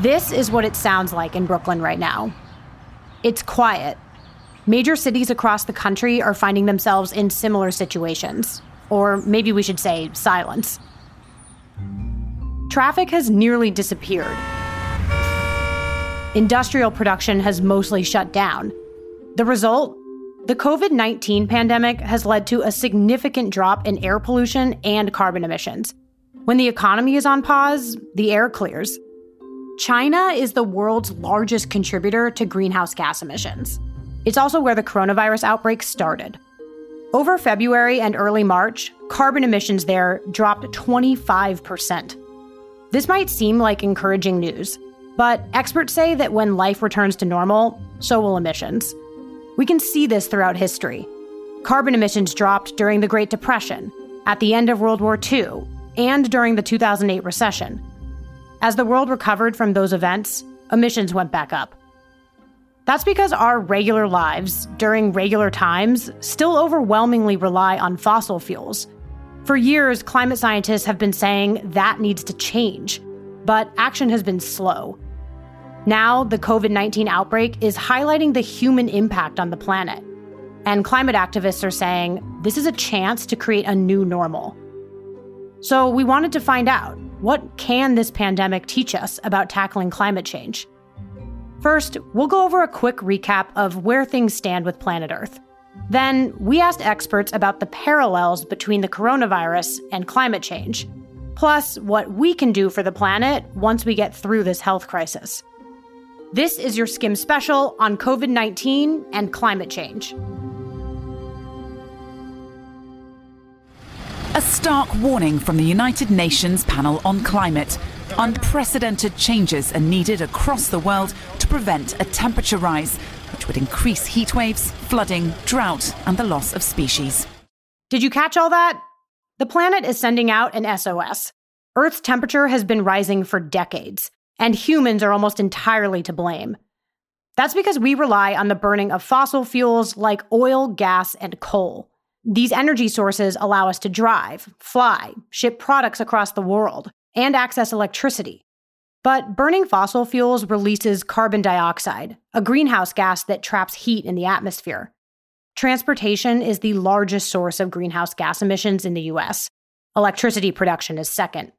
This is what it sounds like in Brooklyn right now. It's quiet. Major cities across the country are finding themselves in similar situations, or maybe we should say silence. Traffic has nearly disappeared. Industrial production has mostly shut down. The result? The COVID 19 pandemic has led to a significant drop in air pollution and carbon emissions. When the economy is on pause, the air clears. China is the world's largest contributor to greenhouse gas emissions. It's also where the coronavirus outbreak started. Over February and early March, carbon emissions there dropped 25%. This might seem like encouraging news, but experts say that when life returns to normal, so will emissions. We can see this throughout history. Carbon emissions dropped during the Great Depression, at the end of World War II, and during the 2008 recession. As the world recovered from those events, emissions went back up. That's because our regular lives, during regular times, still overwhelmingly rely on fossil fuels. For years, climate scientists have been saying that needs to change, but action has been slow. Now, the COVID 19 outbreak is highlighting the human impact on the planet. And climate activists are saying this is a chance to create a new normal. So, we wanted to find out what can this pandemic teach us about tackling climate change? First, we'll go over a quick recap of where things stand with planet Earth. Then, we asked experts about the parallels between the coronavirus and climate change, plus what we can do for the planet once we get through this health crisis. This is your Skimm special on COVID 19 and climate change. A stark warning from the United Nations panel on climate. Unprecedented changes are needed across the world to prevent a temperature rise, which would increase heat waves, flooding, drought, and the loss of species. Did you catch all that? The planet is sending out an SOS. Earth's temperature has been rising for decades, and humans are almost entirely to blame. That's because we rely on the burning of fossil fuels like oil, gas, and coal. These energy sources allow us to drive, fly, ship products across the world, and access electricity. But burning fossil fuels releases carbon dioxide, a greenhouse gas that traps heat in the atmosphere. Transportation is the largest source of greenhouse gas emissions in the US. Electricity production is second.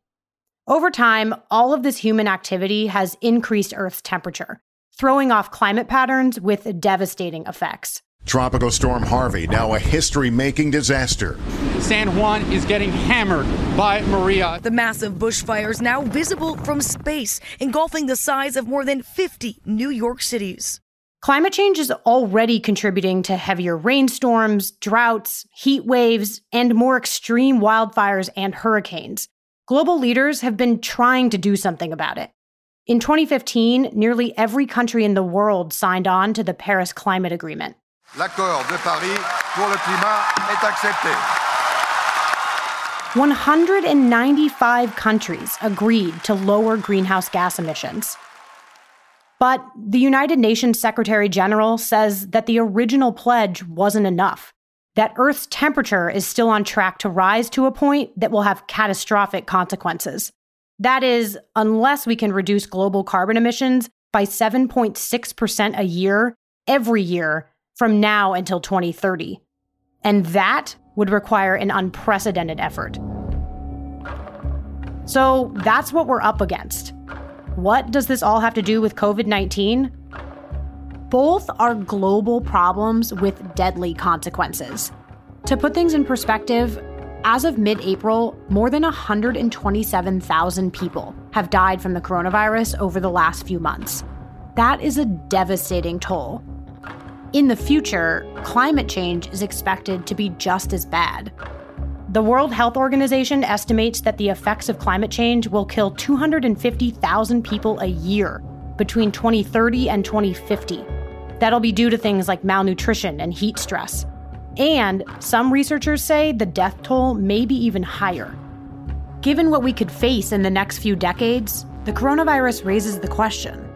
Over time, all of this human activity has increased Earth's temperature, throwing off climate patterns with devastating effects. Tropical Storm Harvey, now a history making disaster. San Juan is getting hammered by Maria. The massive bushfires now visible from space, engulfing the size of more than 50 New York cities. Climate change is already contributing to heavier rainstorms, droughts, heat waves, and more extreme wildfires and hurricanes. Global leaders have been trying to do something about it. In 2015, nearly every country in the world signed on to the Paris Climate Agreement. L'accord de Paris pour le climat est accepté. 195 countries agreed to lower greenhouse gas emissions. But the United Nations Secretary General says that the original pledge wasn't enough, that Earth's temperature is still on track to rise to a point that will have catastrophic consequences. That is, unless we can reduce global carbon emissions by 7.6% a year every year from now until 2030. And that would require an unprecedented effort. So that's what we're up against. What does this all have to do with COVID 19? Both are global problems with deadly consequences. To put things in perspective, as of mid April, more than 127,000 people have died from the coronavirus over the last few months. That is a devastating toll in the future, climate change is expected to be just as bad. The World Health Organization estimates that the effects of climate change will kill 250,000 people a year between 2030 and 2050. That'll be due to things like malnutrition and heat stress. And some researchers say the death toll may be even higher. Given what we could face in the next few decades, the coronavirus raises the question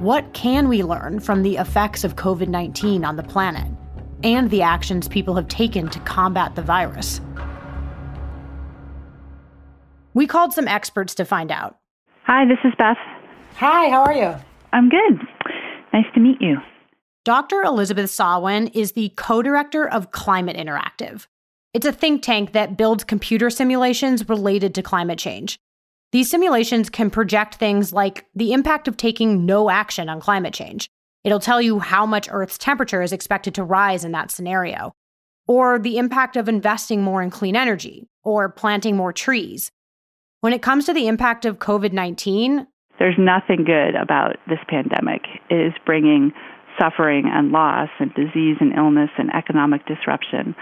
what can we learn from the effects of COVID 19 on the planet and the actions people have taken to combat the virus? We called some experts to find out. Hi, this is Beth. Hi, how are you? I'm good. Nice to meet you. Dr. Elizabeth Sawin is the co director of Climate Interactive. It's a think tank that builds computer simulations related to climate change. These simulations can project things like the impact of taking no action on climate change. It'll tell you how much Earth's temperature is expected to rise in that scenario, or the impact of investing more in clean energy, or planting more trees. When it comes to the impact of COVID 19, there's nothing good about this pandemic. It is bringing suffering and loss and disease and illness and economic disruption.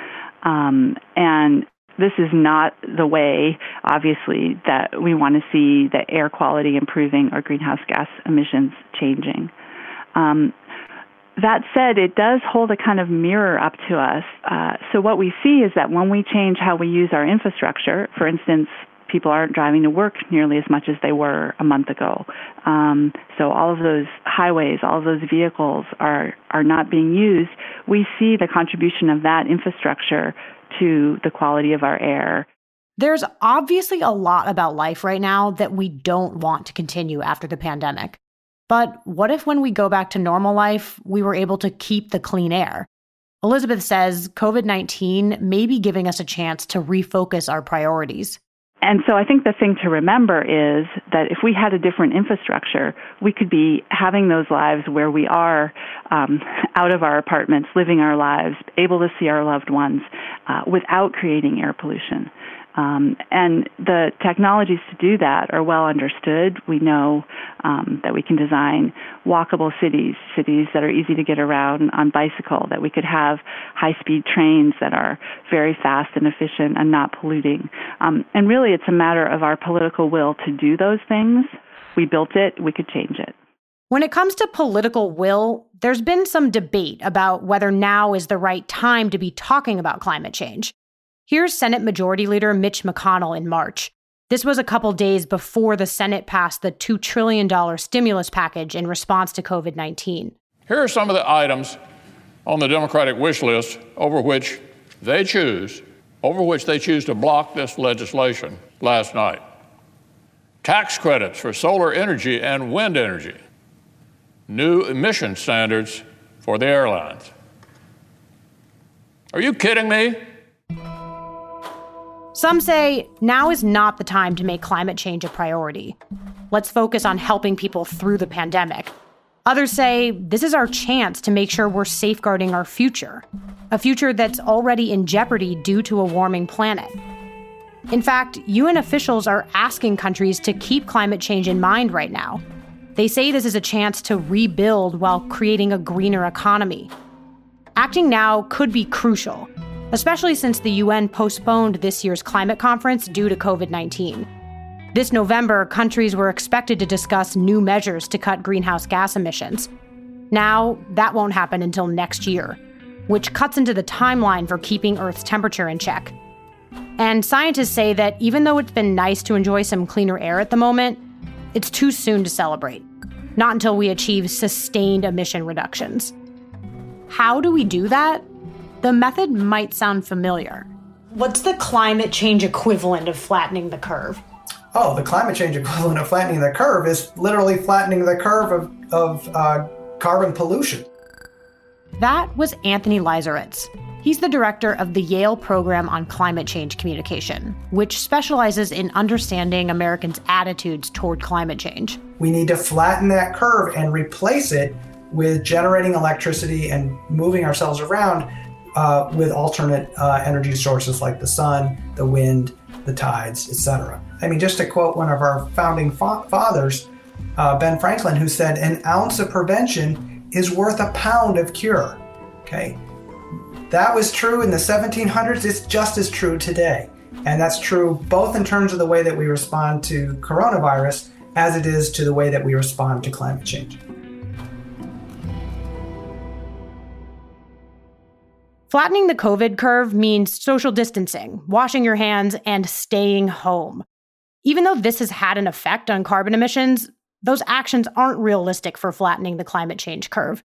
Um, and this is not the way, obviously, that we want to see the air quality improving or greenhouse gas emissions changing. Um, that said, it does hold a kind of mirror up to us. Uh, so, what we see is that when we change how we use our infrastructure, for instance, people aren't driving to work nearly as much as they were a month ago. Um, so all of those highways, all of those vehicles are are not being used. We see the contribution of that infrastructure to the quality of our air. There's obviously a lot about life right now that we don't want to continue after the pandemic. But what if when we go back to normal life, we were able to keep the clean air? Elizabeth says COVID 19 may be giving us a chance to refocus our priorities. And so I think the thing to remember is that if we had a different infrastructure, we could be having those lives where we are um, out of our apartments, living our lives, able to see our loved ones uh, without creating air pollution. Um, and the technologies to do that are well understood. We know um, that we can design walkable cities, cities that are easy to get around on bicycle, that we could have high speed trains that are very fast and efficient and not polluting. Um, and really, it's a matter of our political will to do those things. We built it, we could change it. When it comes to political will, there's been some debate about whether now is the right time to be talking about climate change. Here's Senate Majority Leader Mitch McConnell in March. This was a couple days before the Senate passed the $2 trillion stimulus package in response to COVID 19. Here are some of the items on the Democratic wish list over which they choose, over which they choose to block this legislation last night. Tax credits for solar energy and wind energy, new emission standards for the airlines. Are you kidding me? Some say now is not the time to make climate change a priority. Let's focus on helping people through the pandemic. Others say this is our chance to make sure we're safeguarding our future, a future that's already in jeopardy due to a warming planet. In fact, UN officials are asking countries to keep climate change in mind right now. They say this is a chance to rebuild while creating a greener economy. Acting now could be crucial especially since the UN postponed this year's climate conference due to COVID 19. This November, countries were expected to discuss new measures to cut greenhouse gas emissions. Now, that won't happen until next year, which cuts into the timeline for keeping Earth's temperature in check. And scientists say that even though it's been nice to enjoy some cleaner air at the moment, it's too soon to celebrate. Not until we achieve sustained emission reductions. How do we do that? The method might sound familiar. What's the climate change equivalent of flattening the curve? Oh, the climate change equivalent of flattening the curve is literally flattening the curve of, of uh, carbon pollution. That was Anthony Leiserowitz. He's the director of the Yale Program on Climate Change Communication, which specializes in understanding Americans' attitudes toward climate change. We need to flatten that curve and replace it with generating electricity and moving ourselves around uh, with alternate uh, energy sources like the sun, the wind, the tides, etc. I mean, just to quote one of our founding fa- fathers, uh, Ben Franklin, who said, "An ounce of prevention is worth a pound of cure." Okay, that was true in the 1700s. It's just as true today, and that's true both in terms of the way that we respond to coronavirus as it is to the way that we respond to climate change. Flattening the COVID curve means social distancing, washing your hands, and staying home. Even though this has had an effect on carbon emissions, those actions aren't realistic for flattening the climate change curve.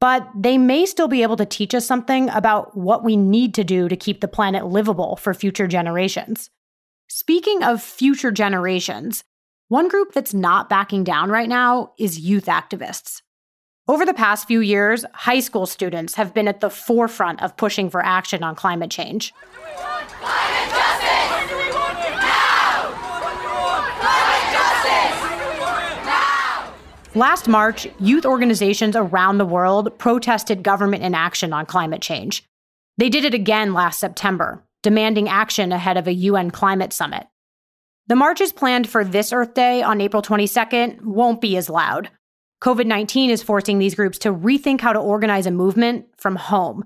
But they may still be able to teach us something about what we need to do to keep the planet livable for future generations. Speaking of future generations, One group that's not backing down right now is youth activists. Over the past few years, high school students have been at the forefront of pushing for action on climate change. Last March, youth organizations around the world protested government inaction on climate change. They did it again last September, demanding action ahead of a UN climate summit. The marches planned for this Earth Day on April 22nd won't be as loud. COVID 19 is forcing these groups to rethink how to organize a movement from home.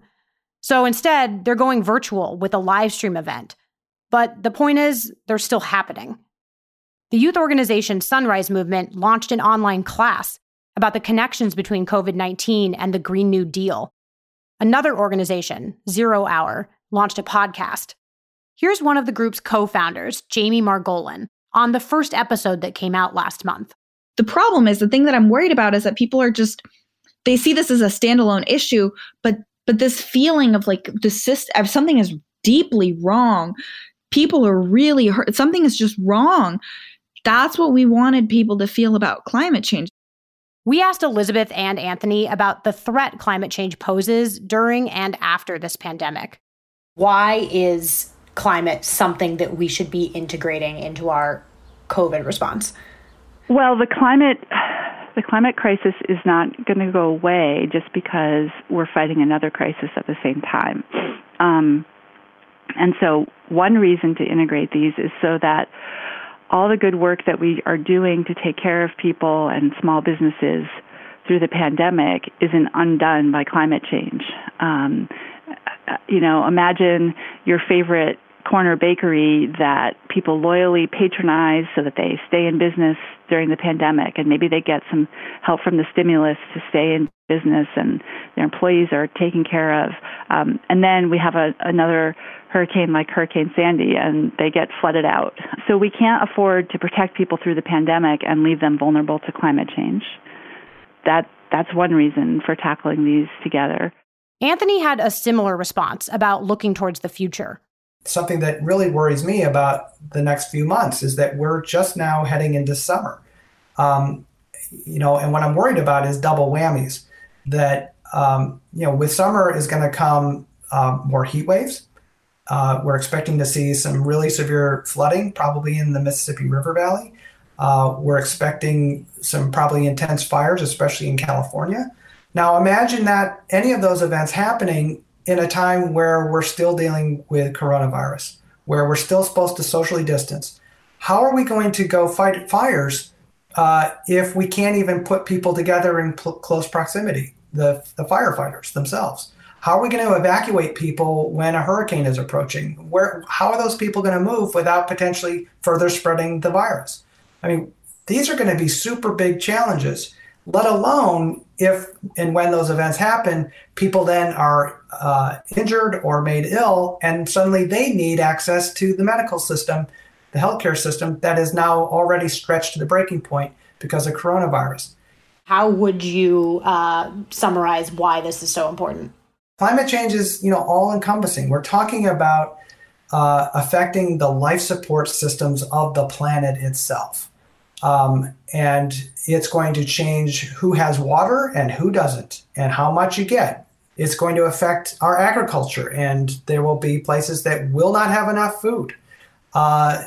So instead, they're going virtual with a live stream event. But the point is, they're still happening. The youth organization Sunrise Movement launched an online class about the connections between COVID 19 and the Green New Deal. Another organization, Zero Hour, launched a podcast Here's one of the group's co founders, Jamie Margolin, on the first episode that came out last month. The problem is the thing that I'm worried about is that people are just, they see this as a standalone issue, but but this feeling of like the system, something is deeply wrong. People are really hurt. Something is just wrong. That's what we wanted people to feel about climate change. We asked Elizabeth and Anthony about the threat climate change poses during and after this pandemic. Why is climate something that we should be integrating into our COVID response? Well, the climate the climate crisis is not going to go away just because we're fighting another crisis at the same time. Um, and so, one reason to integrate these is so that all the good work that we are doing to take care of people and small businesses through the pandemic isn't undone by climate change. Um, you know, imagine your favorite corner bakery that people loyally patronize so that they stay in business during the pandemic. And maybe they get some help from the stimulus to stay in business and their employees are taken care of. Um, and then we have a, another hurricane like hurricane sandy and they get flooded out. So we can't afford to protect people through the pandemic and leave them vulnerable to climate change. That that's one reason for tackling these together. Anthony had a similar response about looking towards the future something that really worries me about the next few months is that we're just now heading into summer. Um, you know, and what I'm worried about is double whammies. That um, you know, with summer is going to come um, more heat waves. Uh, we're expecting to see some really severe flooding, probably in the Mississippi River Valley. Uh, we're expecting some probably intense fires, especially in California. Now, imagine that any of those events happening in a time where we're still dealing with coronavirus, where we're still supposed to socially distance. How are we going to go fight fires uh, if we can't even put people together in pl- close proximity, the, the firefighters themselves? How are we going to evacuate people when a hurricane is approaching? Where, how are those people going to move without potentially further spreading the virus? I mean, these are going to be super big challenges, let alone if and when those events happen, people then are uh, injured or made ill, and suddenly they need access to the medical system, the healthcare system that is now already stretched to the breaking point because of coronavirus. How would you uh, summarize why this is so important? Climate change is, you know, all encompassing. We're talking about uh, affecting the life support systems of the planet itself. Um, and it's going to change who has water and who doesn't, and how much you get. It's going to affect our agriculture, and there will be places that will not have enough food. Uh,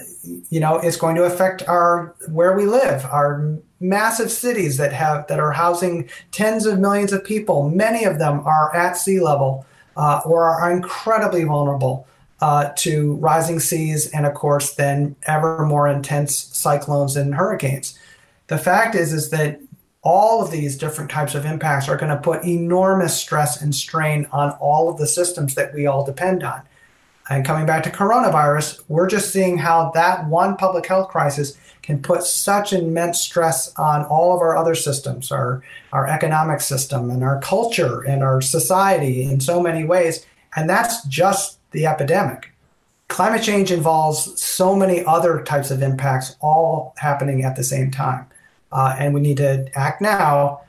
you know, it's going to affect our where we live, our massive cities that have that are housing tens of millions of people. Many of them are at sea level uh, or are incredibly vulnerable uh, to rising seas and, of course, then ever more intense cyclones and hurricanes. The fact is, is that all of these different types of impacts are going to put enormous stress and strain on all of the systems that we all depend on. And coming back to coronavirus, we're just seeing how that one public health crisis can put such immense stress on all of our other systems, our, our economic system and our culture and our society in so many ways. And that's just the epidemic. Climate change involves so many other types of impacts all happening at the same time. Uh, and we need to act now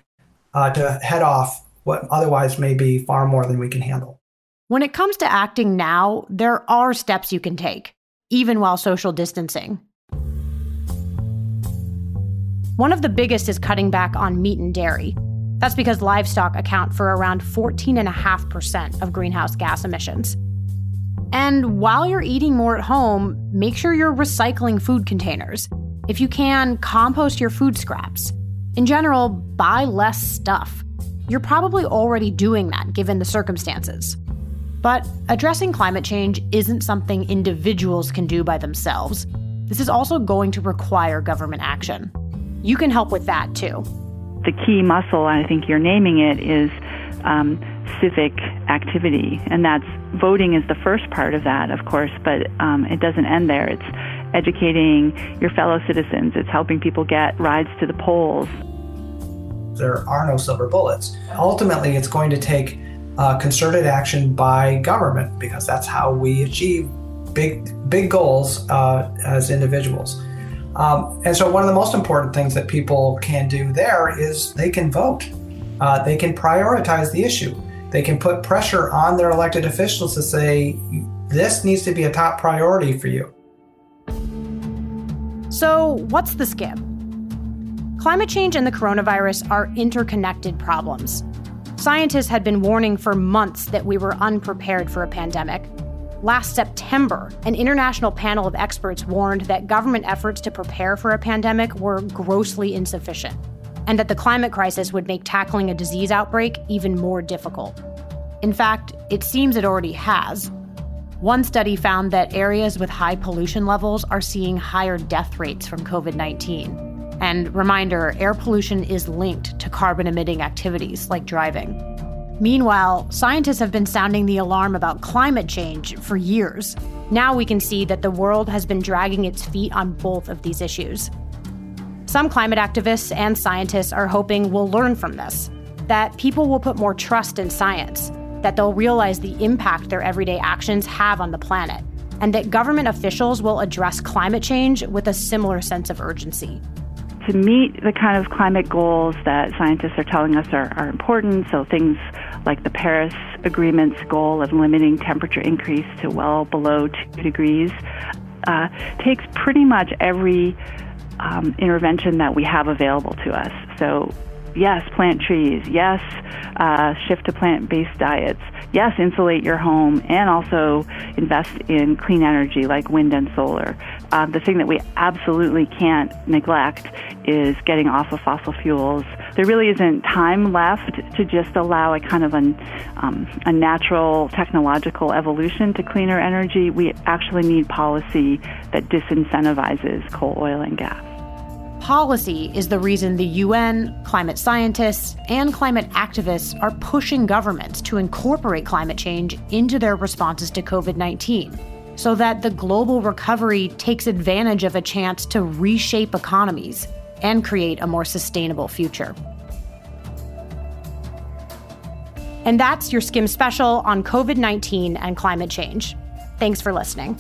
uh, to head off what otherwise may be far more than we can handle. When it comes to acting now, there are steps you can take, even while social distancing. One of the biggest is cutting back on meat and dairy. That's because livestock account for around 14.5% of greenhouse gas emissions. And while you're eating more at home, make sure you're recycling food containers. If you can, compost your food scraps. In general, buy less stuff. You're probably already doing that given the circumstances. But addressing climate change isn't something individuals can do by themselves. This is also going to require government action. You can help with that too. The key muscle, I think you're naming it, is um, civic activity. And that's voting is the first part of that, of course, but um, it doesn't end there. It's educating your fellow citizens, it's helping people get rides to the polls. There are no silver bullets. Ultimately, it's going to take uh, concerted action by government because that's how we achieve big, big goals uh, as individuals. Um, and so, one of the most important things that people can do there is they can vote. Uh, they can prioritize the issue. They can put pressure on their elected officials to say, this needs to be a top priority for you. So, what's the Skimm? Climate change and the coronavirus are interconnected problems. Scientists had been warning for months that we were unprepared for a pandemic, Last September, an international panel of experts warned that government efforts to prepare for a pandemic were grossly insufficient, and that the climate crisis would make tackling a disease outbreak even more difficult. In fact, it seems it already has. One study found that areas with high pollution levels are seeing higher death rates from COVID 19. And reminder air pollution is linked to carbon emitting activities like driving. Meanwhile, scientists have been sounding the alarm about climate change for years. Now we can see that the world has been dragging its feet on both of these issues. Some climate activists and scientists are hoping we'll learn from this, that people will put more trust in science, that they'll realize the impact their everyday actions have on the planet, and that government officials will address climate change with a similar sense of urgency. To meet the kind of climate goals that scientists are telling us are, are important, so things like the Paris Agreement's goal of limiting temperature increase to well below 2 degrees, uh, takes pretty much every um, intervention that we have available to us. So, yes, plant trees. Yes, uh, shift to plant based diets. Yes, insulate your home and also invest in clean energy like wind and solar. Uh, the thing that we absolutely can't neglect is getting off of fossil fuels. There really isn't time left to just allow a kind of an, um, a natural technological evolution to cleaner energy. We actually need policy that disincentivizes coal, oil, and gas. Policy is the reason the UN, climate scientists, and climate activists are pushing governments to incorporate climate change into their responses to COVID 19 so that the global recovery takes advantage of a chance to reshape economies and create a more sustainable future. And that's your Skimm special on COVID 19 and climate change. Thanks for listening.